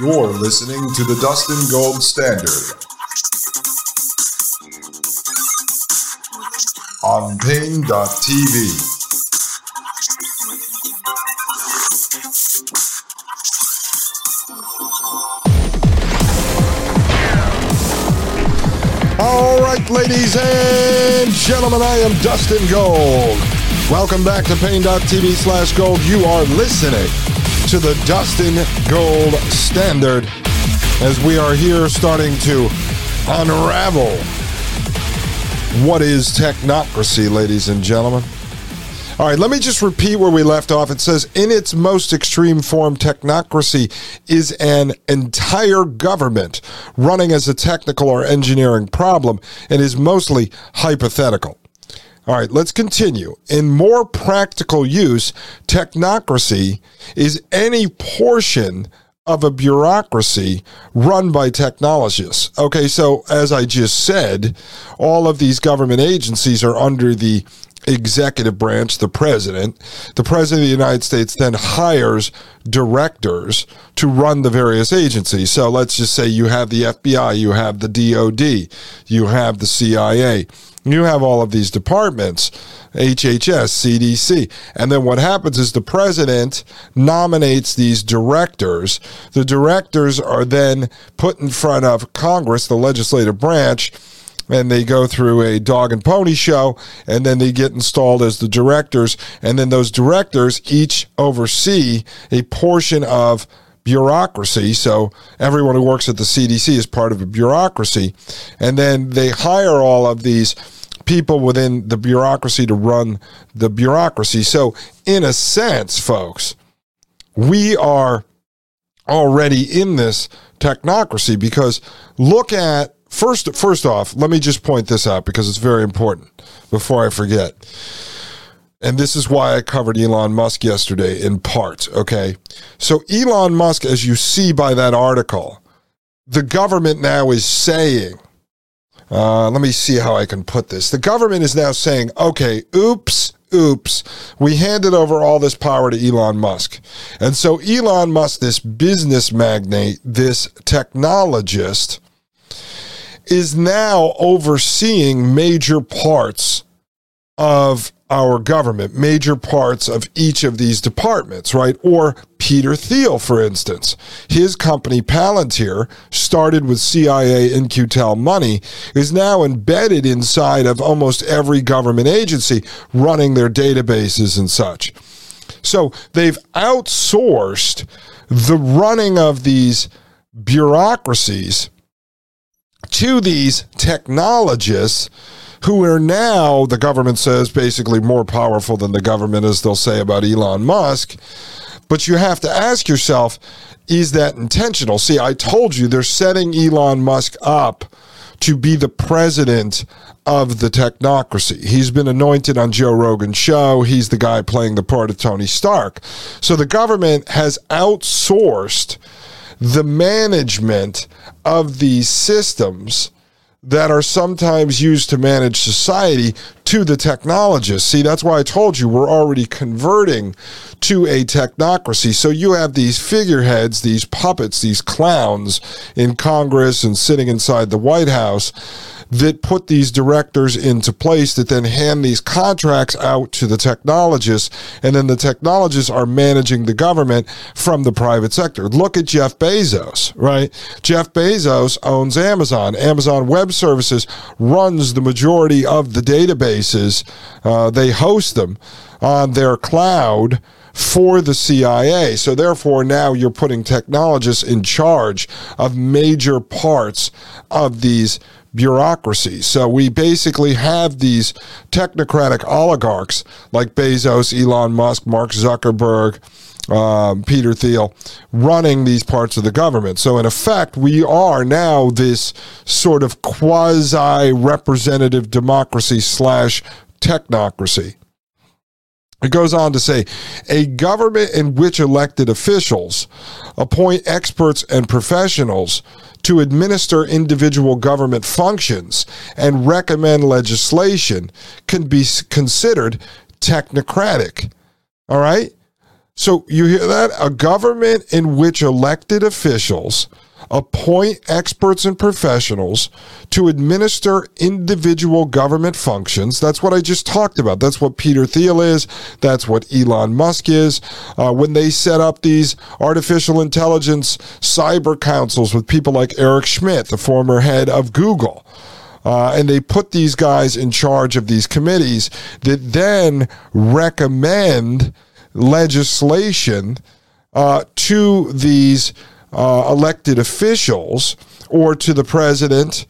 You're listening to the Dustin Gold Standard on Paine.tv. All right, ladies and gentlemen, I am Dustin Gold. Welcome back to Paine.tv slash gold. You are listening to the Dustin Gold Standard as we are here starting to unravel what is technocracy, ladies and gentlemen. All right, let me just repeat where we left off. It says, in its most extreme form, technocracy is an entire government running as a technical or engineering problem and is mostly hypothetical. All right, let's continue. In more practical use, technocracy is any portion of a bureaucracy run by technologists. Okay, so as I just said, all of these government agencies are under the executive branch, the president. The president of the United States then hires directors to run the various agencies. So let's just say you have the FBI, you have the DOD, you have the CIA. You have all of these departments, HHS, CDC. And then what happens is the president nominates these directors. The directors are then put in front of Congress, the legislative branch, and they go through a dog and pony show and then they get installed as the directors. And then those directors each oversee a portion of bureaucracy. So everyone who works at the CDC is part of a bureaucracy. And then they hire all of these people within the bureaucracy to run the bureaucracy. So in a sense folks we are already in this technocracy because look at First, first off, let me just point this out because it's very important before I forget. And this is why I covered Elon Musk yesterday in part. Okay. So, Elon Musk, as you see by that article, the government now is saying, uh, let me see how I can put this. The government is now saying, okay, oops, oops, we handed over all this power to Elon Musk. And so, Elon Musk, this business magnate, this technologist, is now overseeing major parts of our government, major parts of each of these departments, right? Or Peter Thiel, for instance. His company, Palantir, started with CIA In-Q-Tel money, is now embedded inside of almost every government agency running their databases and such. So they've outsourced the running of these bureaucracies to these technologists who are now, the government says, basically more powerful than the government, as they'll say about Elon Musk. But you have to ask yourself, is that intentional? See, I told you they're setting Elon Musk up to be the president of the technocracy. He's been anointed on Joe Rogan's show. He's the guy playing the part of Tony Stark. So the government has outsourced the management of these systems that are sometimes used to manage society to the technologists. See, that's why I told you we're already converting to a technocracy. So you have these figureheads, these puppets, these clowns in Congress and sitting inside the White House that put these directors into place that then hand these contracts out to the technologists, and then the technologists are managing the government from the private sector. Look at Jeff Bezos, right? Jeff Bezos owns Amazon. Amazon Web Services runs the majority of the databases, uh, they host them on their cloud for the CIA. So therefore, now you're putting technologists in charge of major parts of these bureaucracies. So we basically have these technocratic oligarchs like Bezos, Elon Musk, Mark Zuckerberg, um, Peter Thiel, running these parts of the government. So, in effect, we are now this sort of quasi representative democracy slash technocracy. It goes on to say a government in which elected officials appoint experts and professionals to administer individual government functions and recommend legislation can be considered technocratic. All right? So you hear that? A government in which elected officials appoint experts and professionals to administer individual government functions. That's what I just talked about. That's what Peter Thiel is. That's what Elon Musk is. Uh, when they set up these artificial intelligence cyber councils with people like Eric Schmidt, the former head of Google. Uh, and they put these guys in charge of these committees that then recommend legislation uh, to these uh, elected officials or to the president.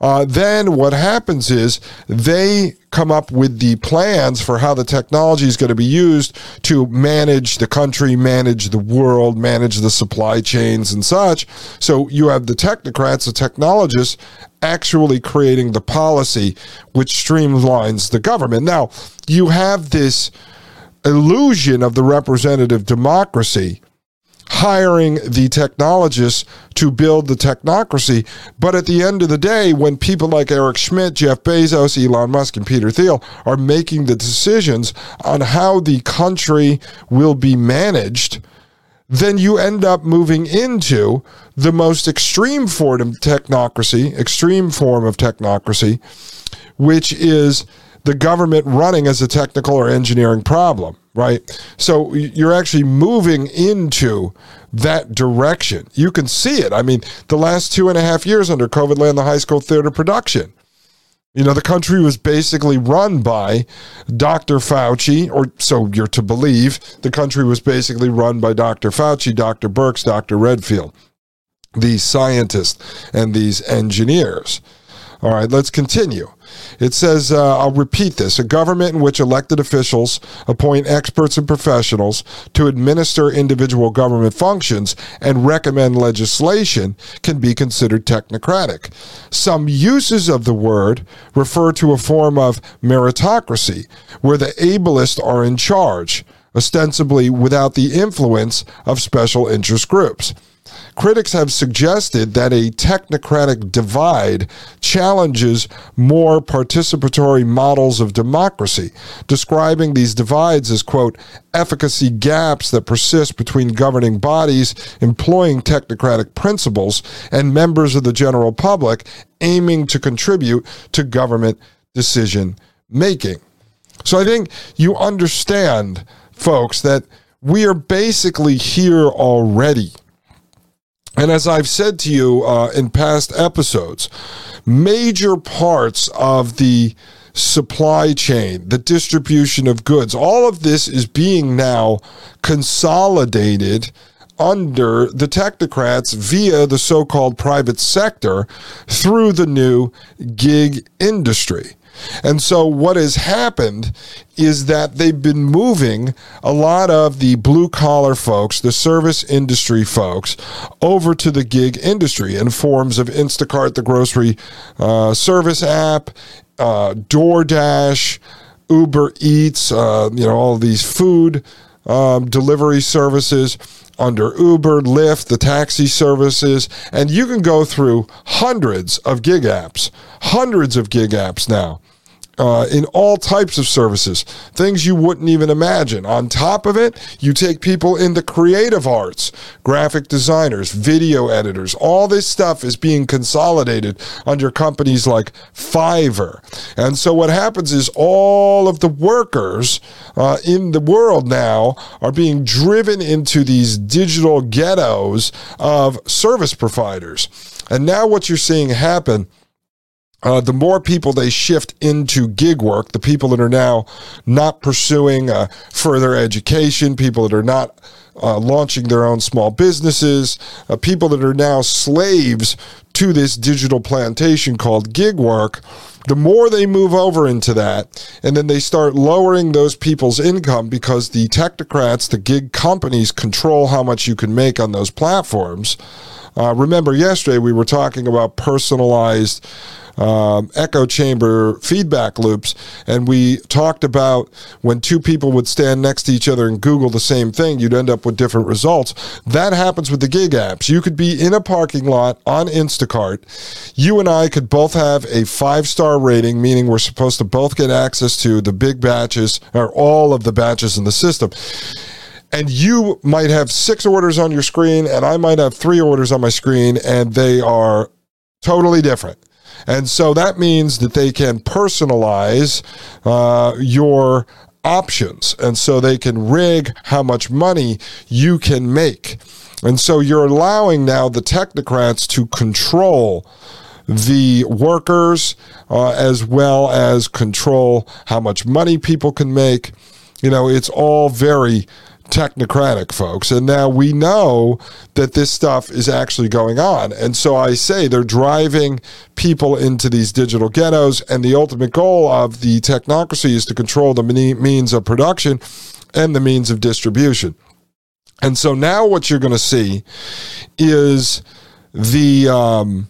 Uh, then what happens is they come up with the plans for how the technology is going to be used to manage the country, manage the world, manage the supply chains and such. So you have the technocrats, the technologists, actually creating the policy which streamlines the government. Now, you have this illusion of the representative democracy hiring the technologists to build the technocracy. But at the end of the day, when people like Eric Schmidt, Jeff Bezos, Elon Musk, and Peter Thiel are making the decisions on how the country will be managed, then you end up moving into the most extreme form of technocracy, extreme form of technocracy, which is the government running as a technical or engineering problem, right? So you're actually moving into that direction. You can see it. I mean, the last two and a half years under COVID land the high school theater production. You know, the country was basically run by Dr. Fauci, or so you're to believe. The country was basically run by Dr. Fauci, Dr. Birx, Dr. Redfield, these scientists and these engineers. All right, let's continue. It says, uh, I'll repeat this a government in which elected officials appoint experts and professionals to administer individual government functions and recommend legislation can be considered technocratic. Some uses of the word refer to a form of meritocracy, where the ablest are in charge, ostensibly without the influence of special interest groups. Critics have suggested that a technocratic divide challenges more participatory models of democracy, describing these divides as, quote, efficacy gaps that persist between governing bodies employing technocratic principles and members of the general public aiming to contribute to government decision making. So I think you understand, folks, that we are basically here already and as I've said to you uh, in past episodes, major parts of the supply chain, the distribution of goods, all of this is being now consolidated under the technocrats via the so called private sector through the new gig industry. And so what has happened is that they've been moving a lot of the blue collar folks, the service industry folks, over to the gig industry in forms of Instacart, the grocery uh, service app, uh, DoorDash, Uber Eats, uh, you know, all these food um, delivery services under Uber, Lyft, the taxi services, and you can go through hundreds of gig apps, hundreds of gig apps now uh, in all types of services, things you wouldn't even imagine. On top of it, you take people in the creative arts, graphic designers, video editors. All this stuff is being consolidated under companies like Fiverr. And so what happens is all of the workers uh, in the world now are being driven into these digital ghettos of service providers. And now what you're seeing happen uh, the more people they shift into gig work, the people that are now not pursuing uh, further education, people that are not uh, launching their own small businesses, uh, people that are now slaves to this digital plantation called gig work, the more they move over into that, and then they start lowering those people's income because the technocrats, the gig companies, control how much you can make on those platforms. Uh, remember, yesterday we were talking about personalized um, echo chamber feedback loops. And we talked about when two people would stand next to each other and Google the same thing, you'd end up with different results. That happens with the gig apps. You could be in a parking lot on Instacart. You and I could both have a five star rating, meaning we're supposed to both get access to the big batches or all of the batches in the system and you might have six orders on your screen and I might have three orders on my screen and they are totally different. And so that means that they can personalize uh, your options. And so they can rig how much money you can make. And so you're allowing now the technocrats to control the workers uh, as well as control how much money people can make. You know, it's all very technocratic, folks. And now we know that this stuff is actually going on. And so I say they're driving people into these digital ghettos. And the ultimate goal of the technocracy is to control the means of production and the means of distribution. And so now what you're going to see is the. Um,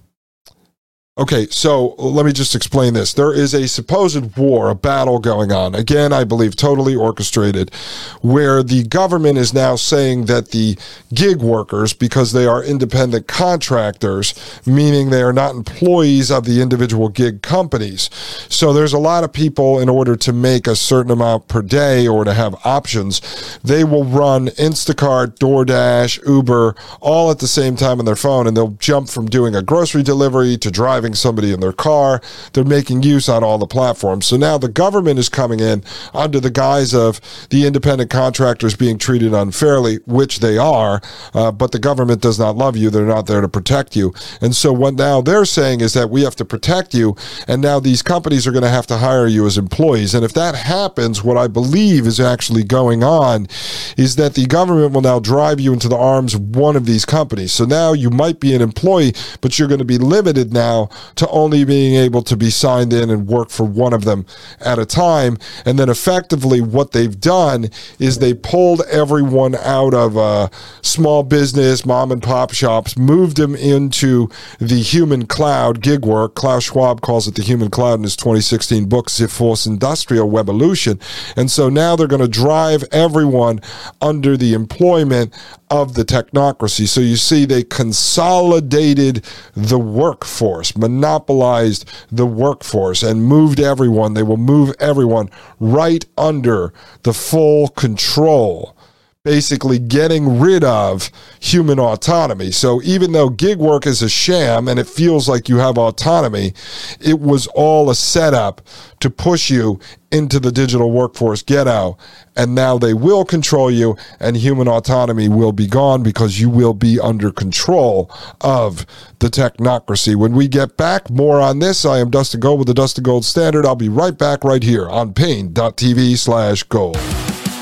Okay, so let me just explain this. There is a supposed war, a battle going on. Again, I believe totally orchestrated, where the government is now saying that the gig workers, because they are independent contractors, meaning they are not employees of the individual gig companies. So there's a lot of people, in order to make a certain amount per day or to have options, they will run Instacart, DoorDash, Uber, all at the same time on their phone, and they'll jump from doing a grocery delivery to driving having somebody in their car. They're making use on all the platforms. So now the government is coming in under the guise of the independent contractors being treated unfairly, which they are, uh, but the government does not love you. They're not there to protect you. And so what now they're saying is that we have to protect you, and now these companies are going to have to hire you as employees. And if that happens, what I believe is actually going on is that the government will now drive you into the arms of one of these companies. So now you might be an employee, but you're going to be limited now to only being able to be signed in and work for one of them at a time. And then effectively, what they've done is they pulled everyone out of uh, small business, mom and pop shops, moved them into the human cloud gig work. Klaus Schwab calls it the human cloud in his 2016 book, The Fourth Industrial Revolution. And so now they're going to drive everyone under the employment of the technocracy. So you see, they consolidated the workforce, monopolized the workforce, and moved everyone. They will move everyone right under the full control basically getting rid of human autonomy. So even though gig work is a sham and it feels like you have autonomy, it was all a setup to push you into the digital workforce ghetto. And now they will control you and human autonomy will be gone because you will be under control of the technocracy. When we get back, more on this. I am Dustin Gold with the Dustin Gold Standard. I'll be right back right here on Paine.tv slash gold.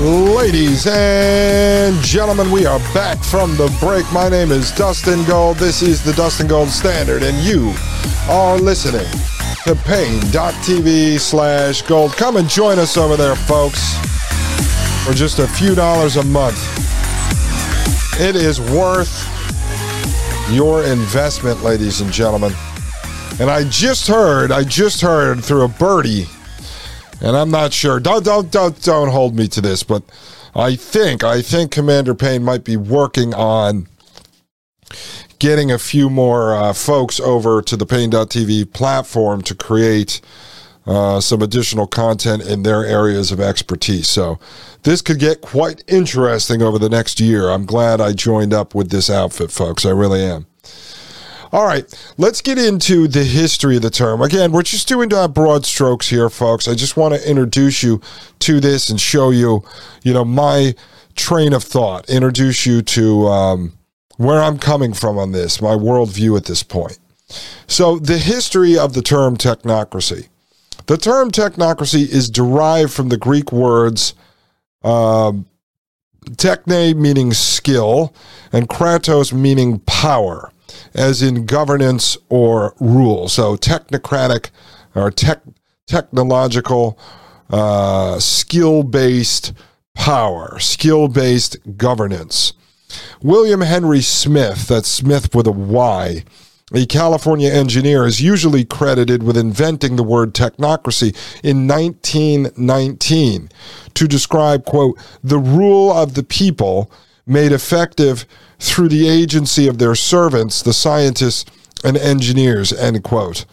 Ladies and gentlemen, we are back from the break. My name is Dustin Gold. This is the Dustin Gold Standard, and you are listening to Paine.tv slash gold. Come and join us over there, folks, for just a few dollars a month. It is worth your investment, ladies and gentlemen. And I just heard, I just heard through a birdie and I'm not sure. Don't don't don't don't hold me to this, but I think I think Commander Paine might be working on getting a few more uh, folks over to the Paine.tv platform to create uh, some additional content in their areas of expertise. So this could get quite interesting over the next year. I'm glad I joined up with this outfit, folks. I really am. All right, let's get into the history of the term. Again, we're just doing uh, broad strokes here, folks. I just want to introduce you to this and show you, you know, my train of thought, introduce you to um, where I'm coming from on this, my worldview at this point. So, the history of the term technocracy. The term technocracy is derived from the Greek words um, techne meaning skill and kratos meaning power as in governance or rule. So technocratic or tech, technological, uh, skill based power, skill based governance. William Henry Smyth, that's Smyth with a Y, a California engineer, is usually credited with inventing the word technocracy in 1919 to describe, quote, the rule of the people made effective through the agency of their servants, the scientists and engineers, end quote.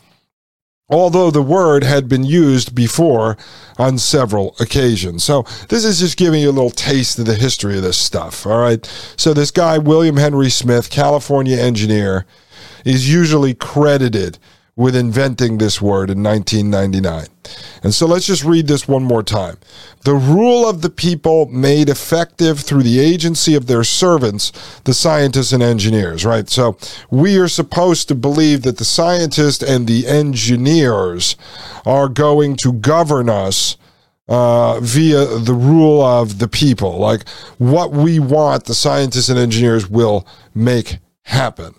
Although the word had been used before on several occasions. So, this is just giving you a little taste of the history of this stuff. All right. So, this guy, William Henry Smyth, California engineer, is usually credited with inventing this word in 1999. And so let's just read this one more time. The rule of the people made effective through the agency of their servants, the scientists and engineers, right? So we are supposed to believe that the scientists and the engineers are going to govern us. Uh, via the rule of the people. Like what we want, the scientists and engineers will make happen.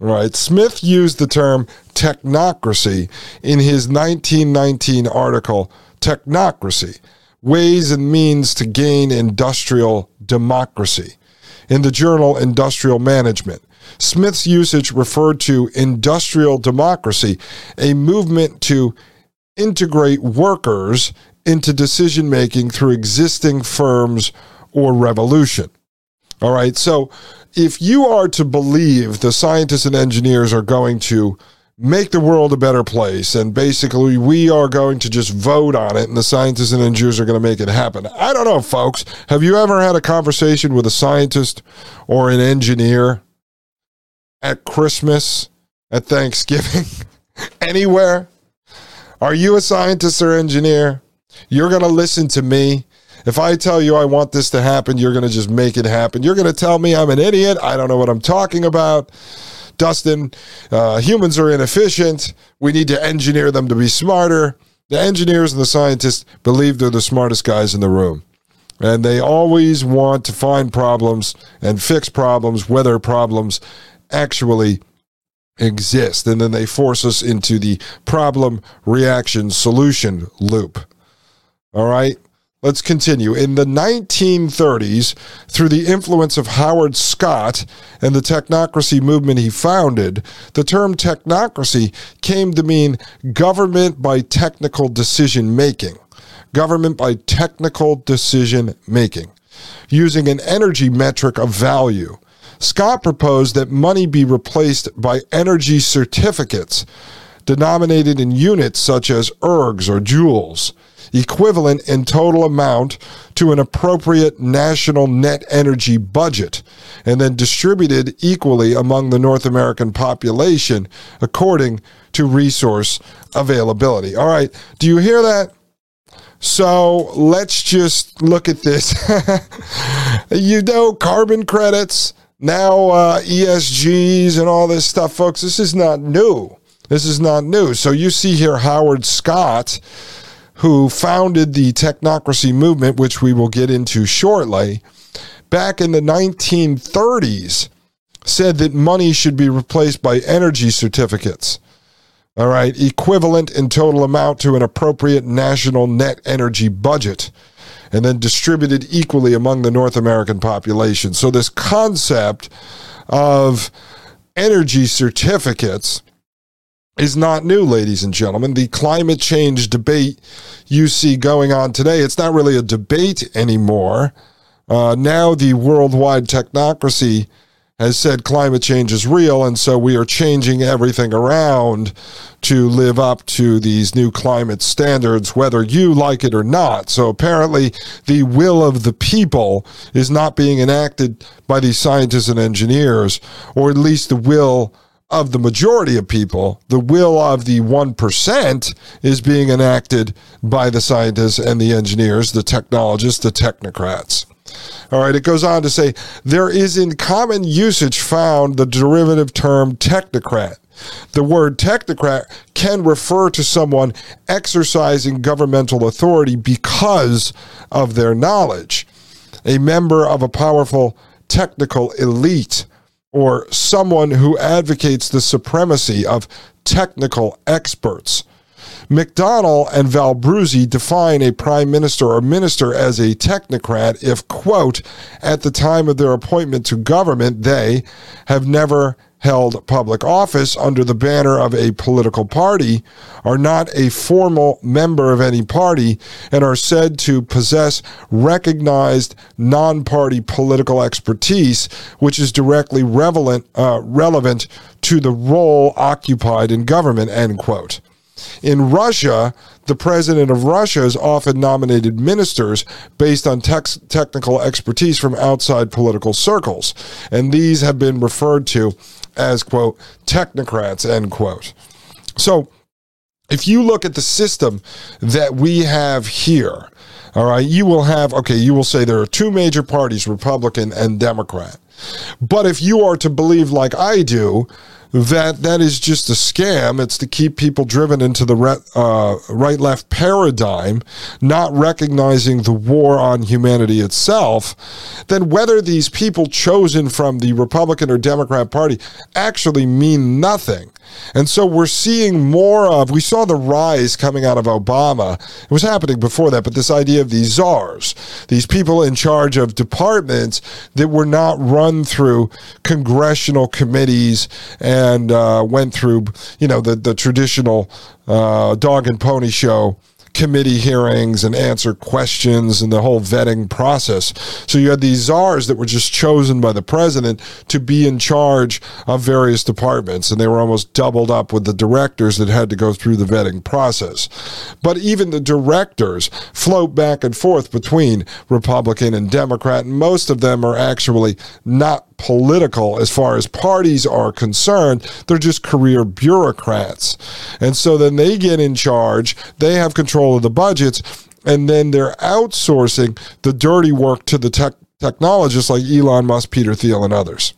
Right. Smyth used the term technocracy in his 1919 article, Technocracy Ways and Means to Gain Industrial Democracy, in the journal Industrial Management. Smyth's usage referred to industrial democracy, a movement to integrate workers into decision making through existing firms or revolution. All right. So if you are to believe the scientists and engineers are going to make the world a better place and basically we are going to just vote on it and the scientists and engineers are going to make it happen. I don't know, folks. Have you ever had a conversation with a scientist or an engineer at Christmas, at Thanksgiving, anywhere? Are you a scientist or engineer? You're going to listen to me if I tell you I want this to happen, you're going to just make it happen. You're going to tell me I'm an idiot. I don't know what I'm talking about. Dustin, uh, humans are inefficient. We need to engineer them to be smarter. The engineers and the scientists believe they're the smartest guys in the room. And they always want to find problems and fix problems, whether problems actually exist. And then they force us into the problem reaction solution loop. All right. Let's continue. In the 1930s, through the influence of Howard Scott and the technocracy movement he founded, the term technocracy came to mean government by technical decision making. Government by technical decision making, using an energy metric of value. Scott proposed that money be replaced by energy certificates, denominated in units such as ergs or joules equivalent in total amount to an appropriate national net energy budget, and then distributed equally among the North American population according to resource availability. All right, do you hear that? So let's just look at this. you know, carbon credits, now uh, ESGs, and all this stuff, folks. This is not new. This is not new. So you see here Howard Scott who founded the technocracy movement, which we will get into shortly, back in the 1930s, said that money should be replaced by energy certificates. All right, equivalent in total amount to an appropriate national net energy budget, and then distributed equally among the North American population. So, this concept of energy certificates is not new, ladies and gentlemen. The climate change debate you see going on today, it's not really a debate anymore. Uh, now, the worldwide technocracy has said climate change is real, and so we are changing everything around to live up to these new climate standards, whether you like it or not. So apparently, the will of the people is not being enacted by these scientists and engineers, or at least the will of the majority of people, the will of the 1% is being enacted by the scientists and the engineers, the technologists, the technocrats. All right, it goes on to say there is in common usage found the derivative term technocrat. The word technocrat can refer to someone exercising governmental authority because of their knowledge, a member of a powerful technical elite, or someone who advocates the supremacy of technical experts. McDonnell and Valbruzzi define a prime minister or minister as a technocrat if, quote, at the time of their appointment to government, they have never held public office under the banner of a political party, are not a formal member of any party, and are said to possess recognized non party political expertise, which is directly relevant, uh, relevant to the role occupied in government, end quote. In Russia, the president of Russia has often nominated ministers based on tex- technical expertise from outside political circles, and these have been referred to as, quote, technocrats, end quote. So, if you look at the system that we have here, all right, you will have, okay, you will say there are two major parties, Republican and Democrat. But if you are to believe like I do, that that is just a scam. It's to keep people driven into the re- uh, right left paradigm, not recognizing the war on humanity itself. Then whether these people chosen from the Republican or Democrat Party actually mean nothing. And so we're seeing more of, we saw the rise coming out of Obama. It was happening before that, but this idea of these czars, these people in charge of departments that were not run through congressional committees and uh, went through, you know, the, the traditional uh, dog and pony show committee hearings and answer questions and the whole vetting process. So you had these czars that were just chosen by the president to be in charge of various departments, and they were almost doubled up with the directors that had to go through the vetting process. But even the directors float back and forth between Republican and Democrat, and most of them are actually not political as far as parties are concerned. They're just career bureaucrats. And so then they get in charge, they have control of the budgets, and then they're outsourcing the dirty work to the tech technologists like Elon Musk, Peter Thiel, and others.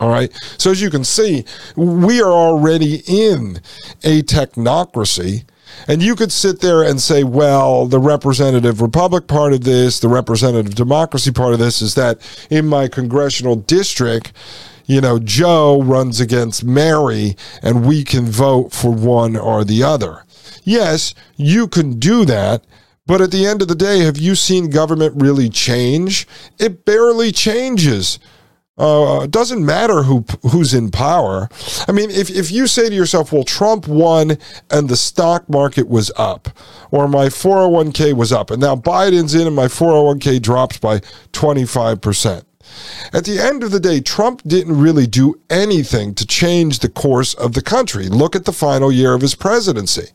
All right. So as you can see, we are already in a technocracy and you could sit there and say, well, the representative republic part of this, the representative democracy part of this is that in my congressional district, you know, Joe runs against Mary and we can vote for one or the other. Yes, you can do that. But at the end of the day, have you seen government really change? It barely changes. Uh, it doesn't matter who who's in power. I mean, if, if you say to yourself, well, Trump won and the stock market was up, or my 401k was up, and now Biden's in and my 401k drops by 25%. At the end of the day, Trump didn't really do anything to change the course of the country. Look at the final year of his presidency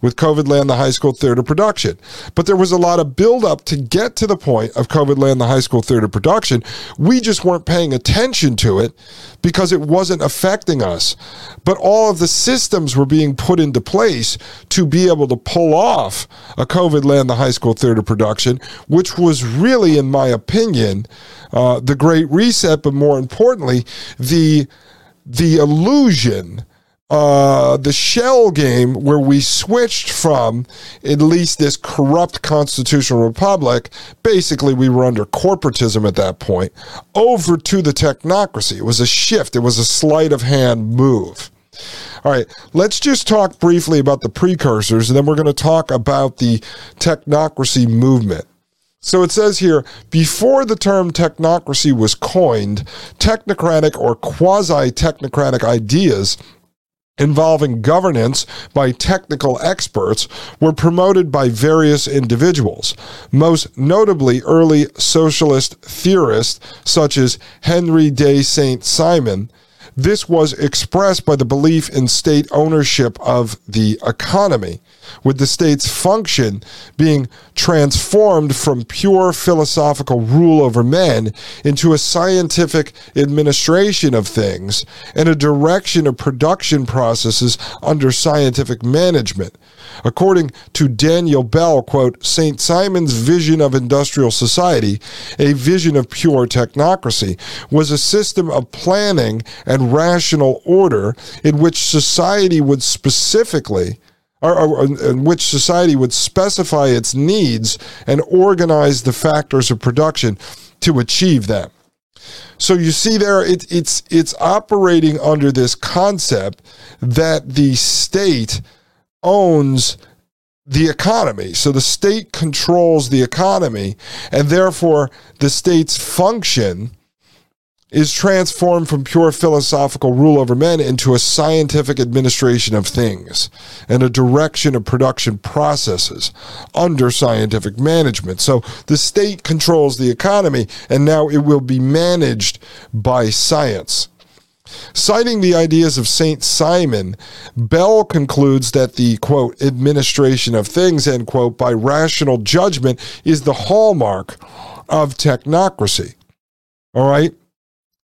with COVID Land the High School Theater production. But there was a lot of buildup to get to the point of COVID Land the High School Theater production. We just weren't paying attention to it because it wasn't affecting us. But all of the systems were being put into place to be able to pull off a COVID Land the High School Theater production, which was really, in my opinion, uh, the Great Reset, but more importantly, the the illusion uh, the shell game where we switched from at least this corrupt constitutional republic, basically we were under corporatism at that point, over to the technocracy. It was a shift, it was a sleight of hand move. All right, let's just talk briefly about the precursors, and then we're going to talk about the technocracy movement. So it says here before the term technocracy was coined, technocratic or quasi technocratic ideas involving governance by technical experts were promoted by various individuals, most notably early socialist theorists such as Henry de Saint Simon. This was expressed by the belief in state ownership of the economy with the state's function being transformed from pure philosophical rule over men into a scientific administration of things and a direction of production processes under scientific management. According to Daniel Bell, quote, St. Simon's vision of industrial society, a vision of pure technocracy, was a system of planning and rational order in which society would specifically or, or, in which society would specify its needs and organize the factors of production to achieve them. So you see there, it, it's it's operating under this concept that the state owns the economy. So the state controls the economy, and therefore the state's function is transformed from pure philosophical rule over men into a scientific administration of things and a direction of production processes under scientific management. So the state controls the economy and now it will be managed by science. Citing the ideas of St. Simon, Bell concludes that the quote, administration of things, end quote, by rational judgment is the hallmark of technocracy. All right?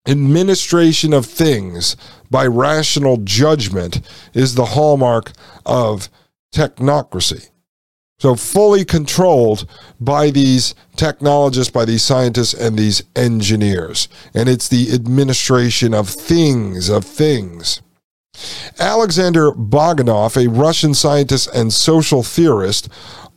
Administration of things by rational judgment is the hallmark of technocracy. So, fully controlled by these technologists, by these scientists, and these engineers. And it's the administration of things, of things. Alexander Bogdanov, a Russian scientist and social theorist,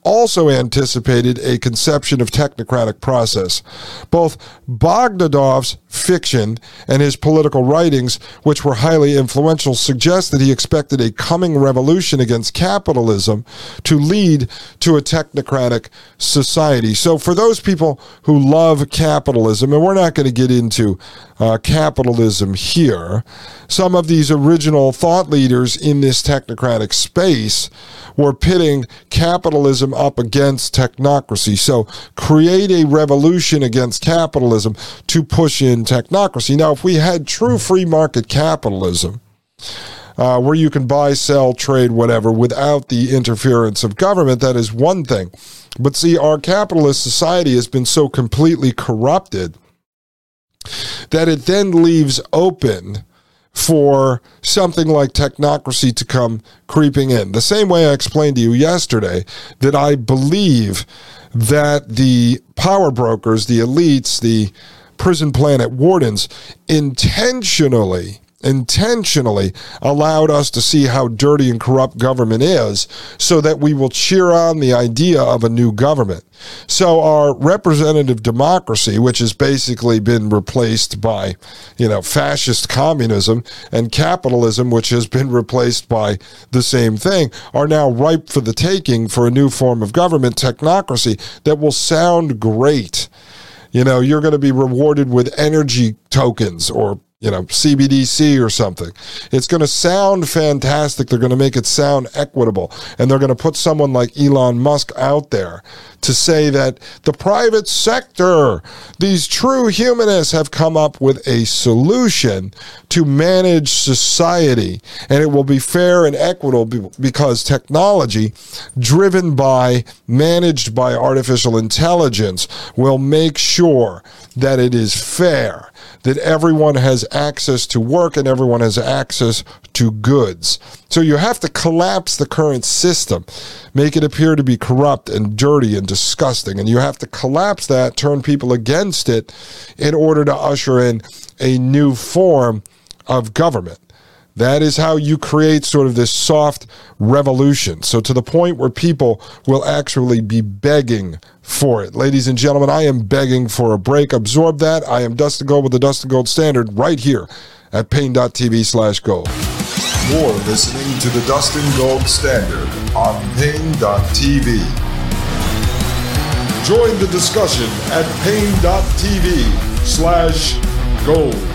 also anticipated a conception of technocratic process. Both Bogdanov's fiction and his political writings, which were highly influential, suggest that he expected a coming revolution against capitalism to lead to a technocratic society. So, for those people who love capitalism, and we're not going to get into uh, capitalism here, some of these original thought leaders in this technocratic space were pitting capitalism up against technocracy. So create a revolution against capitalism to push in technocracy. Now, if we had true free market capitalism, uh, where you can buy, sell, trade, whatever, without the interference of government, that is one thing. But see, our capitalist society has been so completely corrupted that it then leaves open for something like technocracy to come creeping in. The same way I explained to you yesterday that I believe that the power brokers, the elites, the prison planet wardens intentionally intentionally allowed us to see how dirty and corrupt government is so that we will cheer on the idea of a new government. So our representative democracy, which has basically been replaced by, you know, fascist communism and capitalism, which has been replaced by the same thing, are now ripe for the taking for a new form of government, technocracy, that will sound great. You know, you're going to be rewarded with energy tokens or you know, CBDC or something. It's going to sound fantastic. They're going to make it sound equitable. And they're going to put someone like Elon Musk out there to say that the private sector, these true humanists have come up with a solution to manage society. And it will be fair and equitable because technology, driven by, managed by artificial intelligence, will make sure that it is fair that everyone has access to work and everyone has access to goods. So you have to collapse the current system, make it appear to be corrupt and dirty and disgusting. And you have to collapse that, turn people against it in order to usher in a new form of government. That is how you create sort of this soft revolution. So, to the point where people will actually be begging for it. Ladies and gentlemen, I am begging for a break. Absorb that. I am Dustin Gold with the Dustin Gold Standard right here at Paine.tv slash gold. You're listening to the Dustin Gold Standard on Paine.tv. Join the discussion at Paine.tv slash gold.